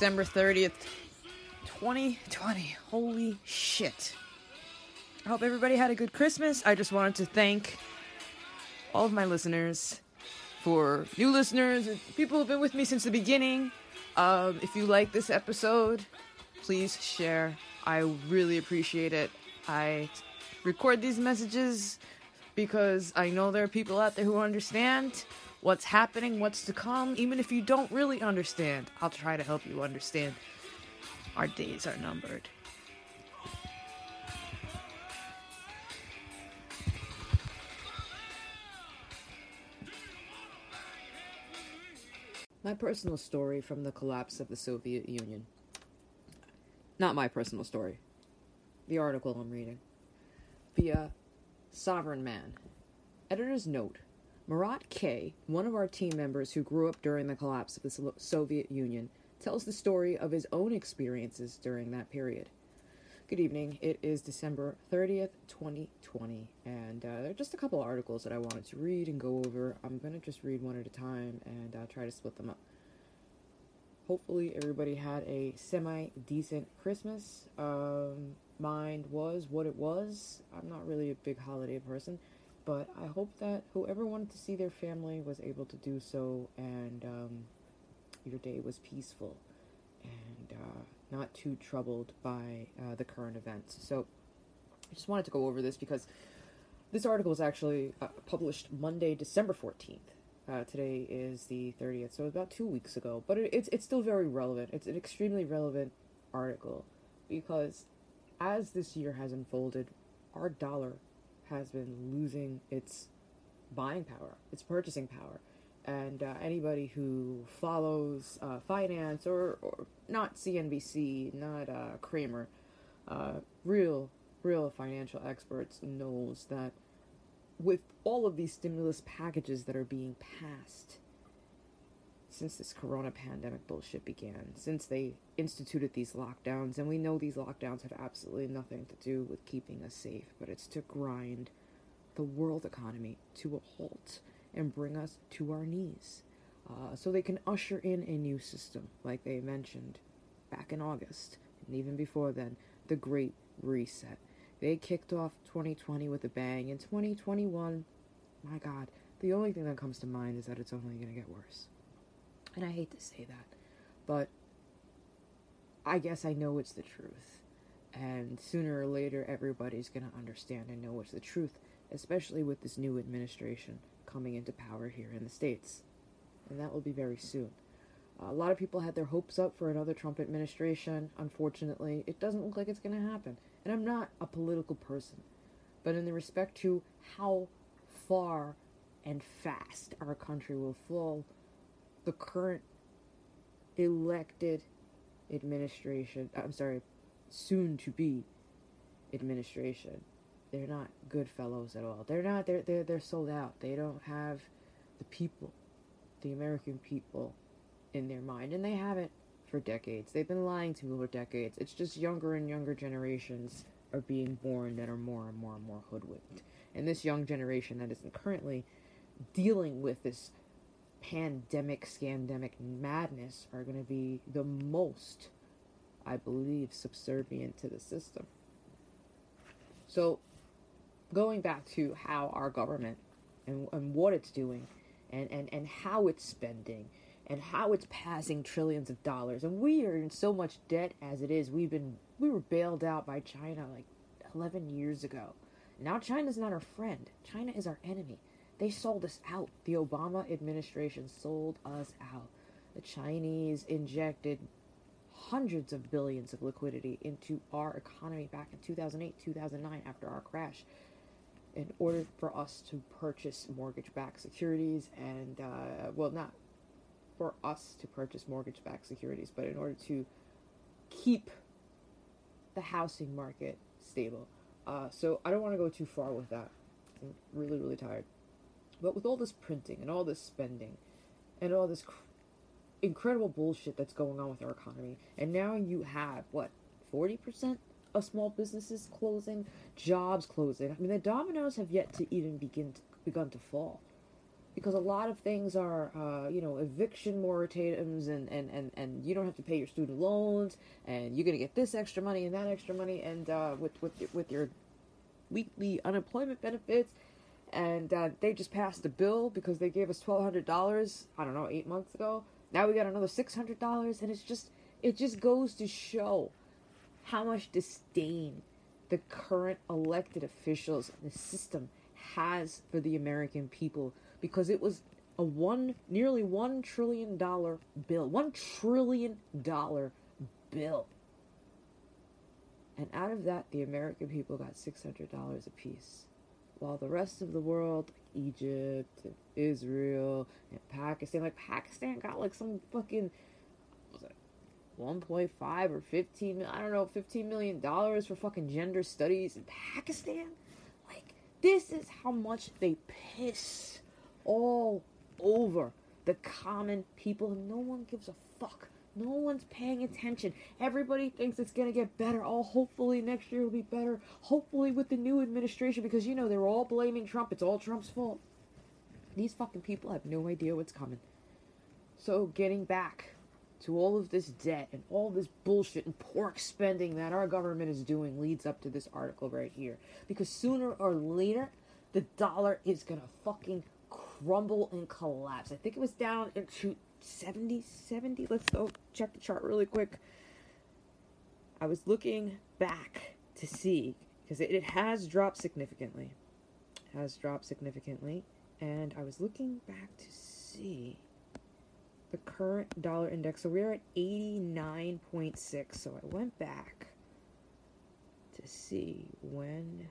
December 30th, 2020. Holy shit. I hope everybody had a good Christmas. I just wanted to thank all of my listeners for new listeners, people who've been with me since the beginning. Um, if you like this episode, please share. I really appreciate it. I record these messages because I know there are people out there who understand what's happening, what's to come. Even if you don't really understand, I'll try to help you understand. Our days are numbered. My personal story from the collapse of the Soviet Union. Not my personal story. The article I'm reading. Via Sovereign Man. Editor's note Marat K., one of our team members who grew up during the collapse of the Soviet Union, tells the story of his own experiences during that period. Good evening. It is December 30th, 2020, and uh, there are just a couple articles that I wanted to read and go over. I'm going to just read one at a time and uh, try to split them up. Hopefully, everybody had a semi decent Christmas. Um, mine was what it was. I'm not really a big holiday person, but I hope that whoever wanted to see their family was able to do so and um, your day was peaceful and uh, not too troubled by uh, the current events. So I just wanted to go over this because this article was actually uh, published Monday, December 14th. Uh, today is the 30th, so about two weeks ago. But it, it's, it's still very relevant. It's an extremely relevant article because as this year has unfolded, our dollar has been losing its buying power, its purchasing power. And uh, anybody who follows uh, finance or, or not CNBC, not uh, Cramer, uh, real real financial experts knows that with all of these stimulus packages that are being passed since this corona pandemic bullshit began, since they instituted these lockdowns, and we know these lockdowns have absolutely nothing to do with keeping us safe, but it's to grind the world economy to a halt and bring us to our knees. Uh, so they can usher in a new system, like they mentioned back in August, and even before then, the Great Reset. They kicked off 2020 with a bang. and 2021, my God, the only thing that comes to mind is that it's only going to get worse. And I hate to say that, but I guess I know it's the truth. And sooner or later, everybody's going to understand and know it's the truth, especially with this new administration coming into power here in the States. And that will be very soon. A lot of people had their hopes up for another Trump administration. Unfortunately, it doesn't look like it's going to happen. And I'm not a political person, but in the respect to how far and fast our country will fall, the current elected administration, uh, I'm sorry, soon to be administration they're not good fellows at all. They're not. They're they're they're sold out. They don't have the people, the American people, in their mind, and they haven't for decades. They've been lying to me for decades. It's just younger and younger generations are being born that are more and more and more hoodwinked, and this young generation that isn't currently dealing with this pandemic, scandemic madness are going to be the most, I believe, subservient to the system. So going back to how our government and, and what it's doing and, and, and how it's spending and how it's passing trillions of dollars and we are in so much debt as it is. We've been we were bailed out by china like 11 years ago. Now china's not our friend. China is our enemy they sold us out the obama administration sold us out the chinese injected hundreds of billions of liquidity into our economy back in 2008 2009 after our crash in order for us to purchase mortgage backed securities and, uh, well, not for us to purchase mortgage backed securities, but in order to keep the housing market stable. Uh, so I don't want to go too far with that. I'm really, really tired. But with all this printing and all this spending and all this cr- incredible bullshit that's going on with our economy, and now you have what 40% of small businesses closing, jobs closing. I mean, the dominoes have yet to even begin to, begun to fall because a lot of things are, uh, you know, eviction moratoriums and, and, and, and you don't have to pay your student loans and you're going to get this extra money and that extra money and uh, with, with, with your weekly unemployment benefits. And uh, they just passed a bill because they gave us $1,200, I don't know, eight months ago. Now we got another $600 and it's just, it just goes to show how much disdain the current elected officials and the system has for the American people because it was a one nearly one trillion dollar bill, one trillion dollar bill. And out of that, the American people got six hundred dollars apiece, while the rest of the world, like Egypt, and Israel, and Pakistan, like Pakistan got like some fucking 1.5 or 15 i don't know 15 million dollars for fucking gender studies in pakistan like this is how much they piss all over the common people. and No one gives a fuck. No one's paying attention. Everybody thinks it's gonna get better. Oh, hopefully next year will be better. Hopefully with the new administration, because you know they're all blaming Trump. It's all Trump's fault. These fucking people have no idea what's coming. So getting back to all of this debt and all this bullshit and pork spending that our government is doing leads up to this article right here. Because sooner or later, the dollar is gonna fucking crumble and collapse. I think it was down into 70, 70. Let's go check the chart really quick. I was looking back to see because it, it has dropped significantly. It has dropped significantly. And I was looking back to see the current dollar index. So we're at 89.6. So I went back to see when.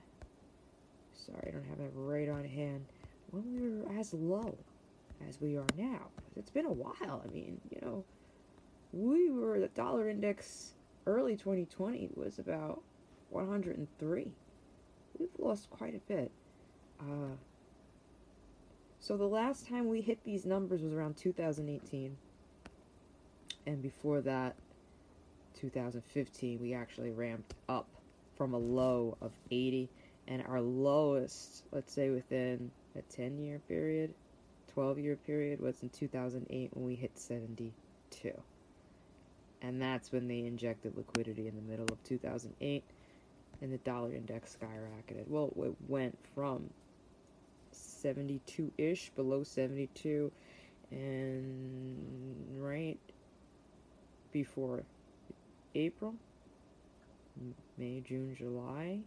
Sorry, I don't have it right on hand when we were as low as we are now. It's been a while. I mean, you know, we were the dollar index early 2020 was about 103. We've lost quite a bit. Uh, so the last time we hit these numbers was around 2018. And before that, 2015, we actually ramped up from a low of 80. And our lowest, let's say within a 10 year period, 12 year period was in 2008 when we hit 72. And that's when they injected liquidity in the middle of 2008 and the dollar index skyrocketed. Well, it went from 72 ish, below 72, and right before April, May, June, July,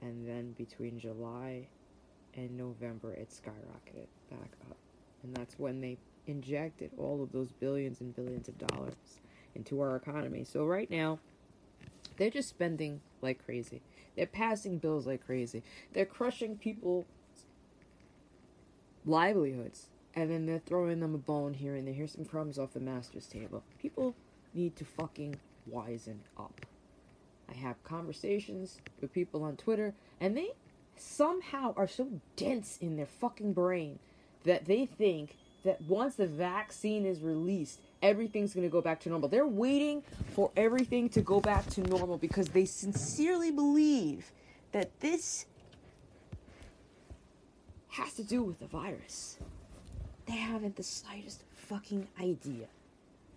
and then between July and November it skyrocketed back up. And that's when they injected all of those billions and billions of dollars into our economy. So right now, they're just spending like crazy. They're passing bills like crazy. They're crushing people's livelihoods. And then they're throwing them a bone here and there. Here's some crumbs off the master's table. People need to fucking wisen up. I have conversations with people on Twitter, and they somehow are so dense in their fucking brain that they think that once the vaccine is released, everything's going to go back to normal. They're waiting for everything to go back to normal because they sincerely believe that this has to do with the virus. They haven't the slightest fucking idea.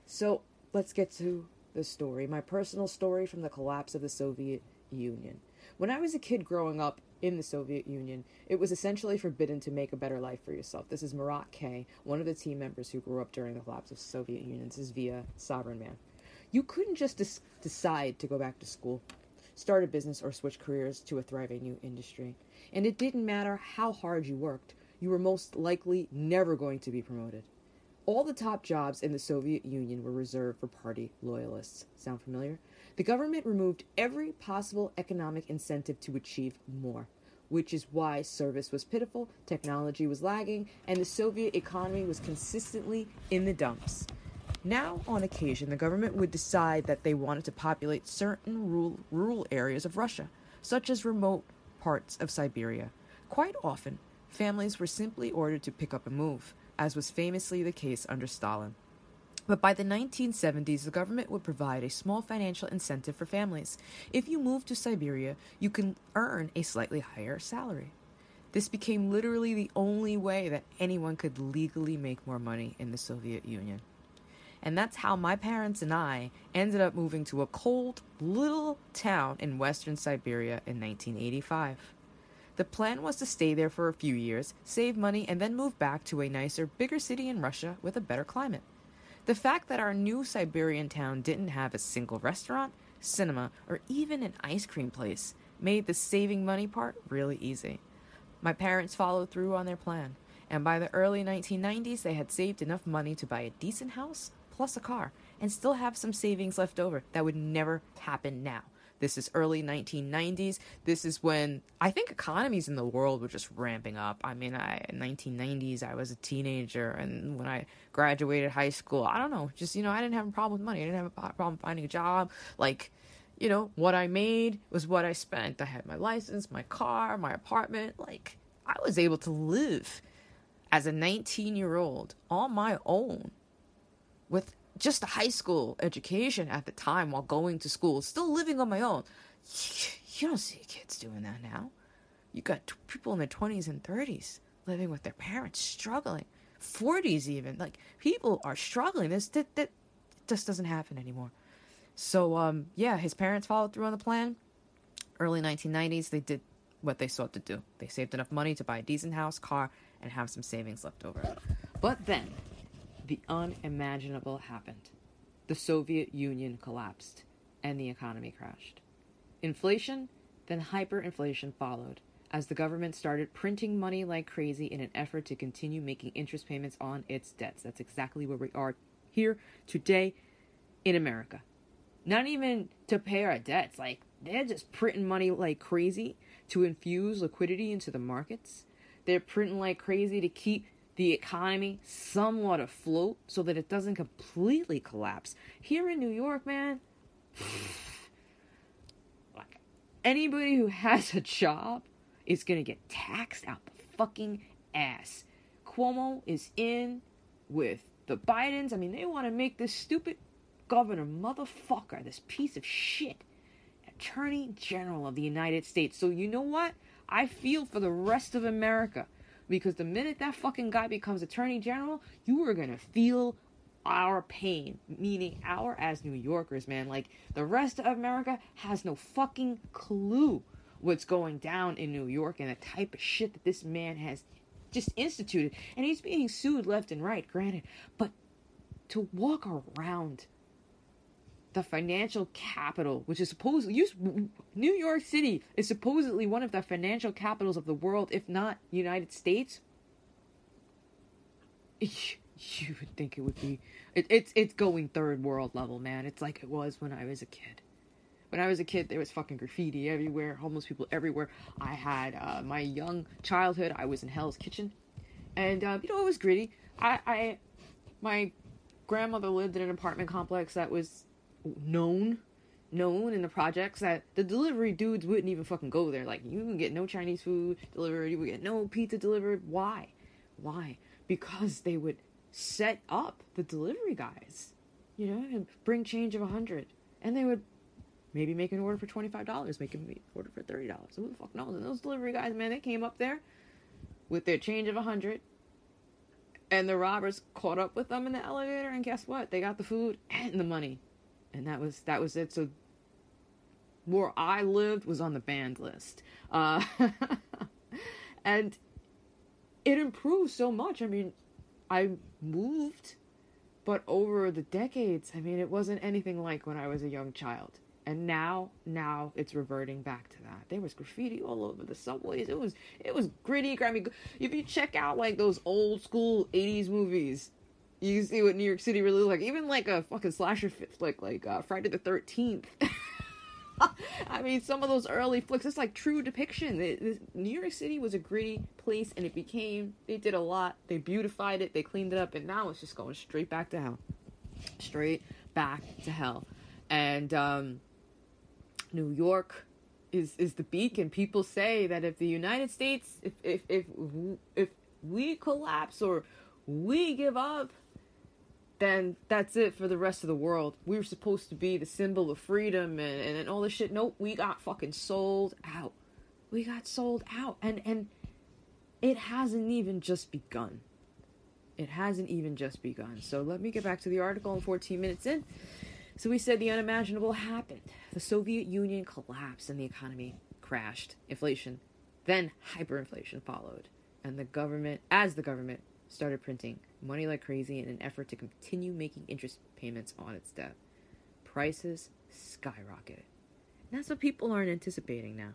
So let's get to the story. My personal story from the collapse of the Soviet Union. When I was a kid growing up, in the Soviet Union, it was essentially forbidden to make a better life for yourself. This is Marat K, one of the team members who grew up during the collapse of the Soviet Union. This is via Sovereign Man. You couldn't just des- decide to go back to school, start a business, or switch careers to a thriving new industry. And it didn't matter how hard you worked, you were most likely never going to be promoted. All the top jobs in the Soviet Union were reserved for party loyalists. Sound familiar? The government removed every possible economic incentive to achieve more, which is why service was pitiful, technology was lagging, and the Soviet economy was consistently in the dumps. Now, on occasion, the government would decide that they wanted to populate certain rural, rural areas of Russia, such as remote parts of Siberia. Quite often, families were simply ordered to pick up and move, as was famously the case under Stalin. But by the 1970s, the government would provide a small financial incentive for families. If you move to Siberia, you can earn a slightly higher salary. This became literally the only way that anyone could legally make more money in the Soviet Union. And that's how my parents and I ended up moving to a cold little town in western Siberia in 1985. The plan was to stay there for a few years, save money, and then move back to a nicer, bigger city in Russia with a better climate. The fact that our new Siberian town didn't have a single restaurant, cinema, or even an ice cream place made the saving money part really easy. My parents followed through on their plan, and by the early 1990s, they had saved enough money to buy a decent house plus a car and still have some savings left over. That would never happen now. This is early 1990s. This is when I think economies in the world were just ramping up. I mean, I in 1990s I was a teenager, and when I graduated high school, I don't know, just you know, I didn't have a problem with money. I didn't have a problem finding a job. Like, you know, what I made was what I spent. I had my license, my car, my apartment. Like, I was able to live as a 19 year old on my own with just a high school education at the time while going to school, still living on my own. You don't see kids doing that now. You got people in their 20s and 30s living with their parents, struggling. 40s even. Like people are struggling. This that, that just doesn't happen anymore. So um yeah, his parents followed through on the plan. Early 1990s, they did what they sought to do. They saved enough money to buy a decent house, car, and have some savings left over. But then the unimaginable happened. The Soviet Union collapsed and the economy crashed. Inflation, then hyperinflation followed as the government started printing money like crazy in an effort to continue making interest payments on its debts. That's exactly where we are here today in America. Not even to pay our debts, like they're just printing money like crazy to infuse liquidity into the markets. They're printing like crazy to keep the economy somewhat afloat so that it doesn't completely collapse. Here in New York, man, like anybody who has a job is going to get taxed out the fucking ass. Cuomo is in with the Bidens. I mean, they want to make this stupid governor motherfucker, this piece of shit, Attorney General of the United States. So, you know what? I feel for the rest of America because the minute that fucking guy becomes attorney general, you are gonna feel our pain, meaning our as New Yorkers, man. Like the rest of America has no fucking clue what's going down in New York and the type of shit that this man has just instituted. And he's being sued left and right, granted. But to walk around the financial capital, which is supposedly New York City is supposedly one of the financial capitals of the world, if not United States. You would think it would be. It, it's it's going third world level, man. It's like it was when I was a kid. When I was a kid, there was fucking graffiti everywhere, homeless people everywhere. I had uh, my young childhood. I was in Hell's Kitchen, and uh, you know it was gritty. I, I my grandmother lived in an apartment complex that was known known in the projects that the delivery dudes wouldn't even fucking go there. Like you can get no Chinese food delivered, you would get no pizza delivered. Why? Why? Because they would set up the delivery guys, you know, and bring change of a hundred, and they would maybe make an order for twenty five dollars, make an order for thirty dollars. Who the fuck knows? And those delivery guys, man, they came up there with their change of a hundred, and the robbers caught up with them in the elevator, and guess what? They got the food and the money and that was that was it. So where I lived was on the banned list, uh, and it improved so much. I mean, I moved, but over the decades, I mean, it wasn't anything like when I was a young child. And now, now it's reverting back to that. There was graffiti all over the subways. It was, it was gritty. grimy. if you check out like those old school '80s movies, you see what New York City really looks like. Even like a fucking slasher flick, like uh, Friday the Thirteenth. I mean, some of those early flicks, it's like true depiction. It, New York City was a gritty place, and it became. They did a lot. They beautified it. They cleaned it up, and now it's just going straight back to hell. Straight back to hell, and um, New York is is the beacon. People say that if the United States, if if if if we collapse or we give up, then that's it for the rest of the world. We were supposed to be the symbol of freedom and, and, and all this shit. Nope, we got fucking sold out. We got sold out. And and it hasn't even just begun. It hasn't even just begun. So let me get back to the article in 14 minutes in. So we said the unimaginable happened. The Soviet Union collapsed and the economy crashed. Inflation, then hyperinflation followed. And the government, as the government, started printing money like crazy in an effort to continue making interest payments on its debt. Prices skyrocketed. And that's what people aren't anticipating now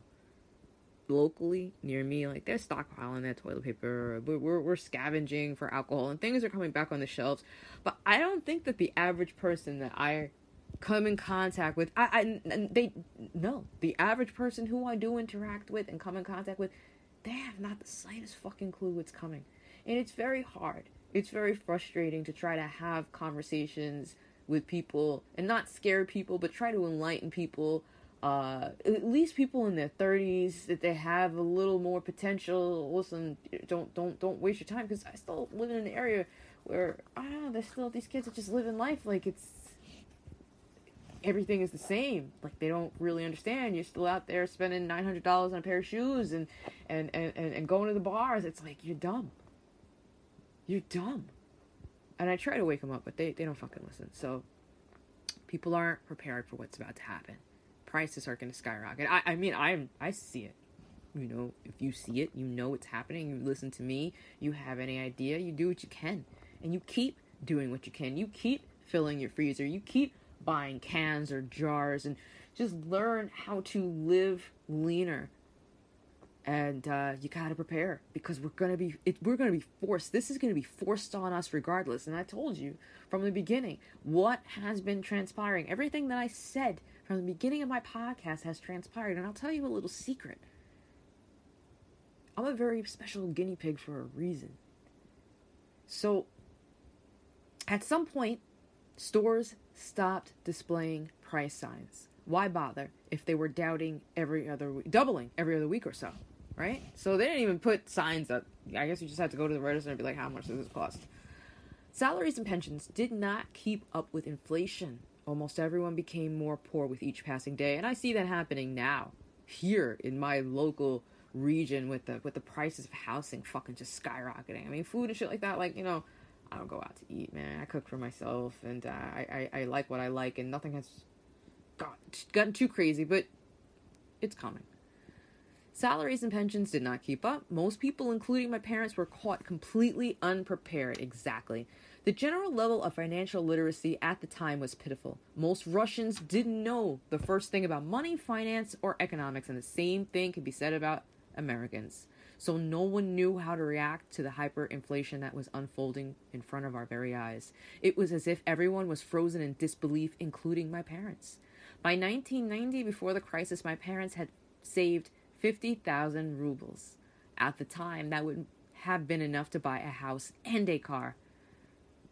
locally near me, like they're stockpiling their toilet paper. We're, we're, we're scavenging for alcohol, and things are coming back on the shelves. But I don't think that the average person that I come in contact with, I, I they no, the average person who I do interact with and come in contact with, they have not the slightest fucking clue what's coming, and it's very hard. It's very frustrating to try to have conversations with people and not scare people, but try to enlighten people uh, at least people in their 30s that they have a little more potential. Listen don't don't don't waste your time because i still live in an area where i don't know there's still these kids that just living life like it's everything is the same. Like they don't really understand. You're still out there spending $900 on a pair of shoes and and and, and going to the bars. It's like you're dumb you're dumb and i try to wake them up but they, they don't fucking listen so people aren't prepared for what's about to happen prices are going to skyrocket. I, I mean, I'm, I see it. You know, if you see it, you know it's happening. You listen to me. You have any idea? You do what you can, and you keep doing what you can. You keep filling your freezer. You keep buying cans or jars, and just learn how to live leaner. And uh, you gotta prepare because we're gonna be it, we're gonna be forced. This is gonna be forced on us regardless. And I told you from the beginning what has been transpiring. Everything that I said from the beginning of my podcast has transpired. And I'll tell you a little secret I'm a very special guinea pig for a reason. So, at some point, stores stopped displaying price signs. Why bother if they were doubting every other week, doubling every other week or so, right? So they didn't even put signs up. I guess you just had to go to the register and be like, how much does this cost? Salaries and pensions did not keep up with inflation. Almost everyone became more poor with each passing day, and I see that happening now here in my local region with the with the prices of housing fucking just skyrocketing. I mean, food and shit like that. Like you know, I don't go out to eat, man. I cook for myself, and uh, I, I I like what I like, and nothing has got gotten too crazy, but it's coming. Salaries and pensions did not keep up. Most people, including my parents, were caught completely unprepared. Exactly. The general level of financial literacy at the time was pitiful. Most Russians didn't know the first thing about money, finance, or economics, and the same thing could be said about Americans. So no one knew how to react to the hyperinflation that was unfolding in front of our very eyes. It was as if everyone was frozen in disbelief, including my parents. By 1990, before the crisis, my parents had saved 50,000 rubles. At the time, that would have been enough to buy a house and a car.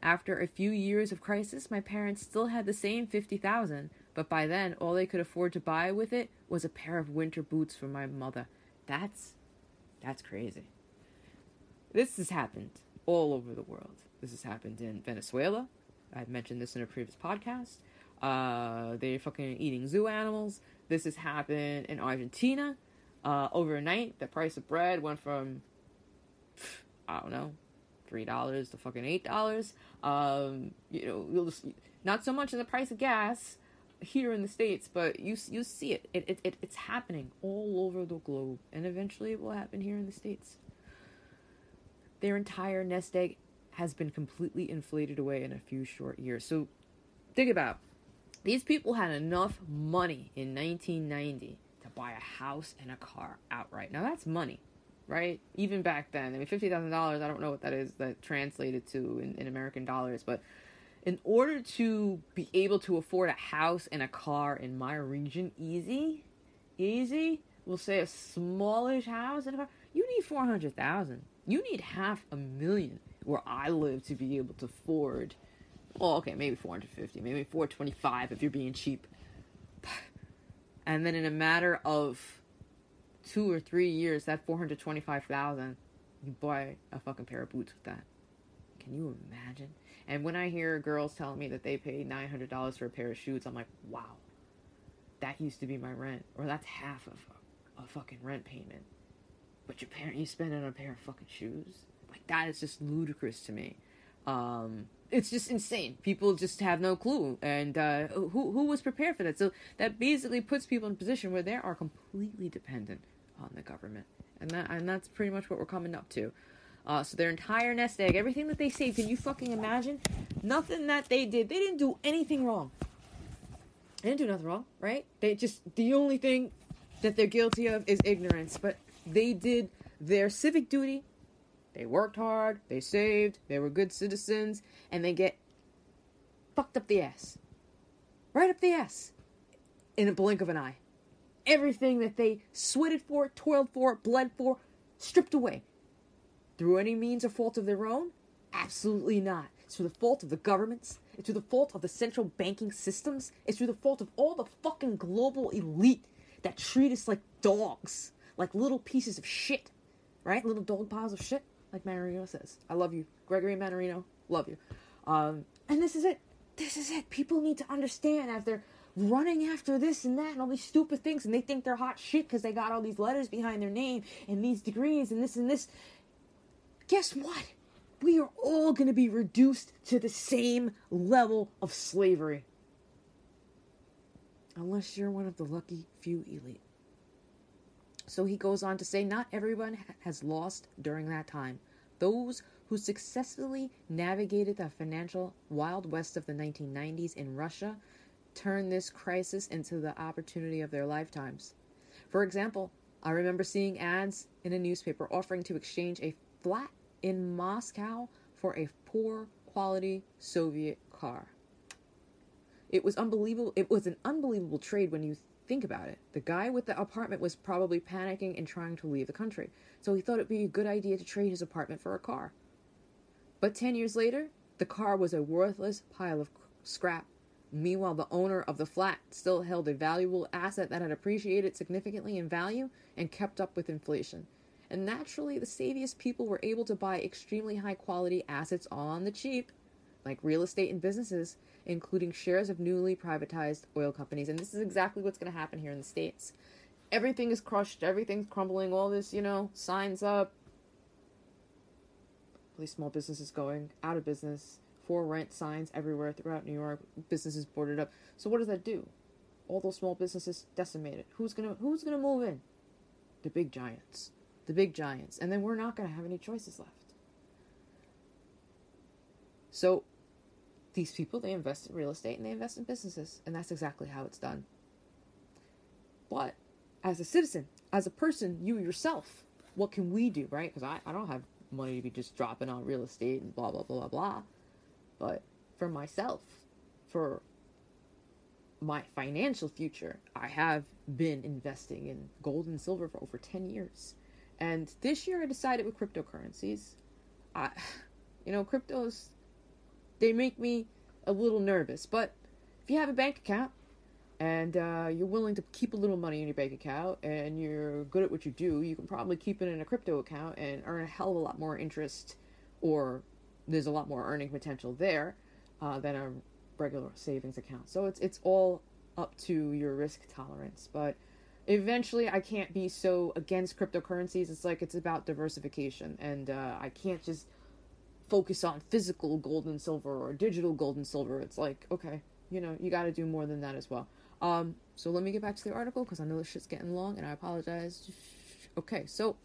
After a few years of crisis, my parents still had the same 50,000, but by then all they could afford to buy with it was a pair of winter boots for my mother. That's that's crazy. This has happened all over the world. This has happened in Venezuela. I've mentioned this in a previous podcast. Uh, they're fucking eating zoo animals. This has happened in Argentina. Uh, overnight, the price of bread went from I don't know three dollars to fucking eight dollars. Um, you know, you'll just, not so much in the price of gas here in the states, but you you see it. It, it, it it's happening all over the globe, and eventually it will happen here in the states. Their entire nest egg has been completely inflated away in a few short years. So think about these people had enough money in 1990 to buy a house and a car outright. Now that's money right? Even back then, I mean, fifty thousand dollars. I don't know what that is that translated to in, in American dollars, but in order to be able to afford a house and a car in my region, easy, easy, we'll say a smallish house and a car, you need four hundred thousand. You need half a million where I live to be able to afford. Well, okay, maybe four hundred fifty, maybe four twenty five if you're being cheap. And then in a matter of two or three years, that four hundred twenty-five thousand, you buy a fucking pair of boots with that. Can you imagine? And when I hear girls telling me that they paid nine hundred dollars for a pair of shoes, I'm like, wow, that used to be my rent, or that's half of a, a fucking rent payment. but your parent you spend it on a pair of fucking shoes. Like that is just ludicrous to me. Um, it's just insane. People just have no clue, and uh, who who was prepared for that? So that basically puts people in a position where they are completely dependent on the government, and that and that's pretty much what we're coming up to. Uh, so their entire nest egg, everything that they say, can you fucking imagine? Nothing that they did, they didn't do anything wrong. They didn't do nothing wrong, right? They just the only thing that they're guilty of is ignorance, but they did their civic duty they worked hard, they saved, they were good citizens, and they get fucked up the ass. Right up the ass. In a blink of an eye. Everything that they sweated for, toiled for, bled for, stripped away. Through any means or fault of their own? Absolutely not. It's through the fault of the governments. It's through the fault of the central banking systems. It's through the fault of all the fucking global elite that treat us like dogs, like little pieces of shit, right? Little dog piles of shit like Mannarino says. I love you, Gregory Mannarino. Love you. Um, and this is it. This is it. People need to understand as they're running after this and that and all these stupid things, and they think they're hot shit because they got all these letters behind their name and these degrees and this and this. Guess what? We are all going to be reduced to the same level of slavery. Unless you're one of the lucky few elite. So he goes on to say, Not everyone has lost during that time. Those who successfully navigated the financial wild west of the 1990s in Russia turned this crisis into the opportunity of their lifetimes. For example, I remember seeing ads in a newspaper offering to exchange a flat in Moscow for a poor quality Soviet car. It was unbelievable. It was an unbelievable trade when you Think about it. The guy with the apartment was probably panicking and trying to leave the country, so he thought it'd be a good idea to trade his apartment for a car. But 10 years later, the car was a worthless pile of scrap. Meanwhile, the owner of the flat still held a valuable asset that had appreciated significantly in value and kept up with inflation. And naturally, the savviest people were able to buy extremely high quality assets on the cheap, like real estate and businesses, including shares of newly privatized oil companies. And this is exactly what's going to happen here in the States. Everything is crushed, everything's crumbling, all this, you know, signs up. These small businesses going out of business, for rent signs everywhere throughout New York, businesses boarded up. So what does that do? All those small businesses decimated. Who's gonna who's gonna move in? The big giants. The big giants. And then we're not gonna have any choices left. So these people they invest in real estate and they invest in businesses and that's exactly how it's done. But as a citizen as a person you yourself what can we do right? Because I, I don't have money to be just dropping on real estate and blah blah blah blah blah. But for myself for my financial future i have been investing in gold and silver for over 10 years. And this year i decided with cryptocurrencies. I you know cryptos they make me a little nervous. But if you have a bank account and uh, you're willing to keep a little money in your bank account and you're good at what you do, you can probably keep it in a crypto account and earn a hell of a lot more interest, or there's a lot more earning potential there uh, than a regular savings account. So it's it's all up to your risk tolerance, but eventually I can't be so against cryptocurrencies. It's like it's about diversification, and uh, I can't just focus on physical gold and silver or digital gold and silver. It's like, okay, you know, you got to do more than that as well. Um, so let me get back to the article because I know this shit's getting long and I apologize. Okay, so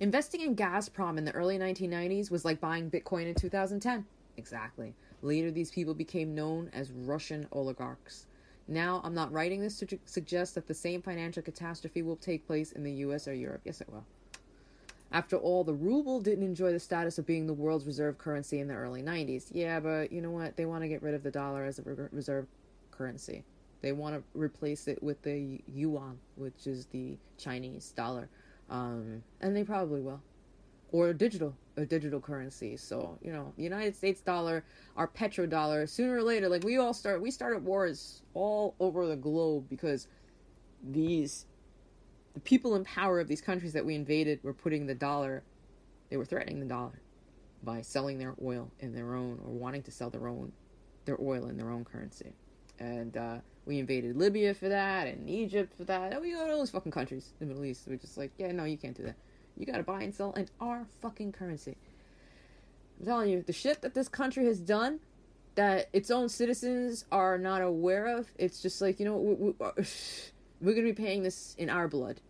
investing in Gazprom in the early 1990s was like buying Bitcoin in 2010. Exactly. Later, these people became known as Russian oligarchs. Now, I'm not writing this to suggest that the same financial catastrophe will take place in the US or Europe. Yes, it will. After all, the ruble didn't enjoy the status of being the world's reserve currency in the early 90s. Yeah, but you know what? They want to get rid of the dollar as a reserve currency. They want to replace it with the yuan, which is the Chinese dollar. Um, and they probably will. Or digital, a digital currency. So, you know, United States dollar, our petrodollar, sooner or later, like we all start, we started wars all over the globe because these the people in power of these countries that we invaded were putting the dollar, they were threatening the dollar by selling their oil in their own or wanting to sell their own, their oil in their own currency. and uh, we invaded Libya for that, and Egypt for that. And we go to all those fucking countries in the Middle East. We're just like, yeah, no, you can't do that. You gotta buy and sell in our fucking currency. I'm telling you, the shit that this country has done that its own citizens are not aware of, it's just like, you know, we, we, we're gonna be paying this in our blood.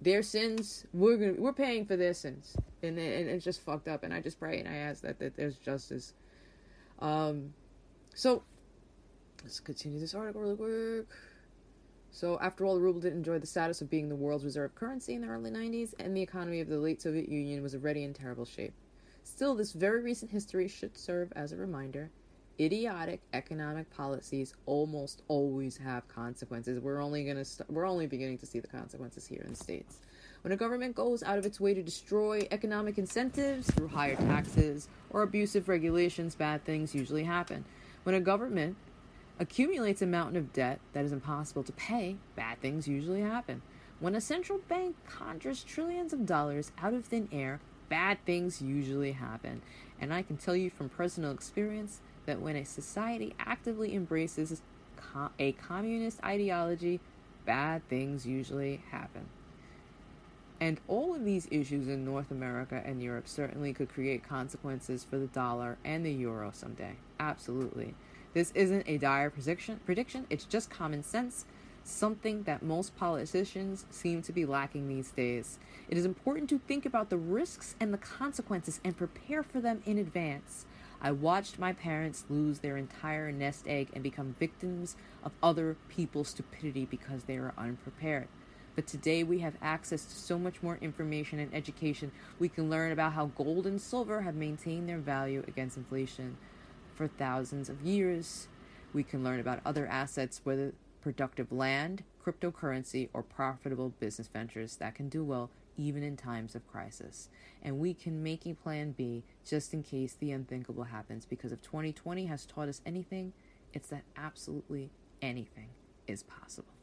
Their sins, we're gonna we're paying for their sins, and, and it's just fucked up. And I just pray and I ask that, that there's justice. Um, so let's continue this article really quick. So, after all, the ruble didn't enjoy the status of being the world's reserve currency in the early 90s, and the economy of the late Soviet Union was already in terrible shape. Still, this very recent history should serve as a reminder. Idiotic economic policies almost always have consequences. We're only gonna st- we're only beginning to see the consequences here in the states. When a government goes out of its way to destroy economic incentives through higher taxes or abusive regulations, bad things usually happen. When a government accumulates a mountain of debt that is impossible to pay, bad things usually happen. When a central bank conjures trillions of dollars out of thin air, bad things usually happen. And I can tell you from personal experience that when a society actively embraces a communist ideology, bad things usually happen. And all of these issues in North America and Europe certainly could create consequences for the dollar and the euro someday. Absolutely. This isn't a dire prediction, prediction, it's just common sense, something that most politicians seem to be lacking these days. It is important to think about the risks and the consequences and prepare for them in advance. I watched my parents lose their entire nest egg and become victims of other people's stupidity because they were unprepared. But today we have access to so much more information and education. We can learn about how gold and silver have maintained their value against inflation for thousands of years. We can learn about other assets, whether productive land, cryptocurrency, or profitable business ventures that can do well even in times of crisis. And we can make a plan B just in case the unthinkable happens because if 2020 has taught us anything, it's that absolutely anything is possible.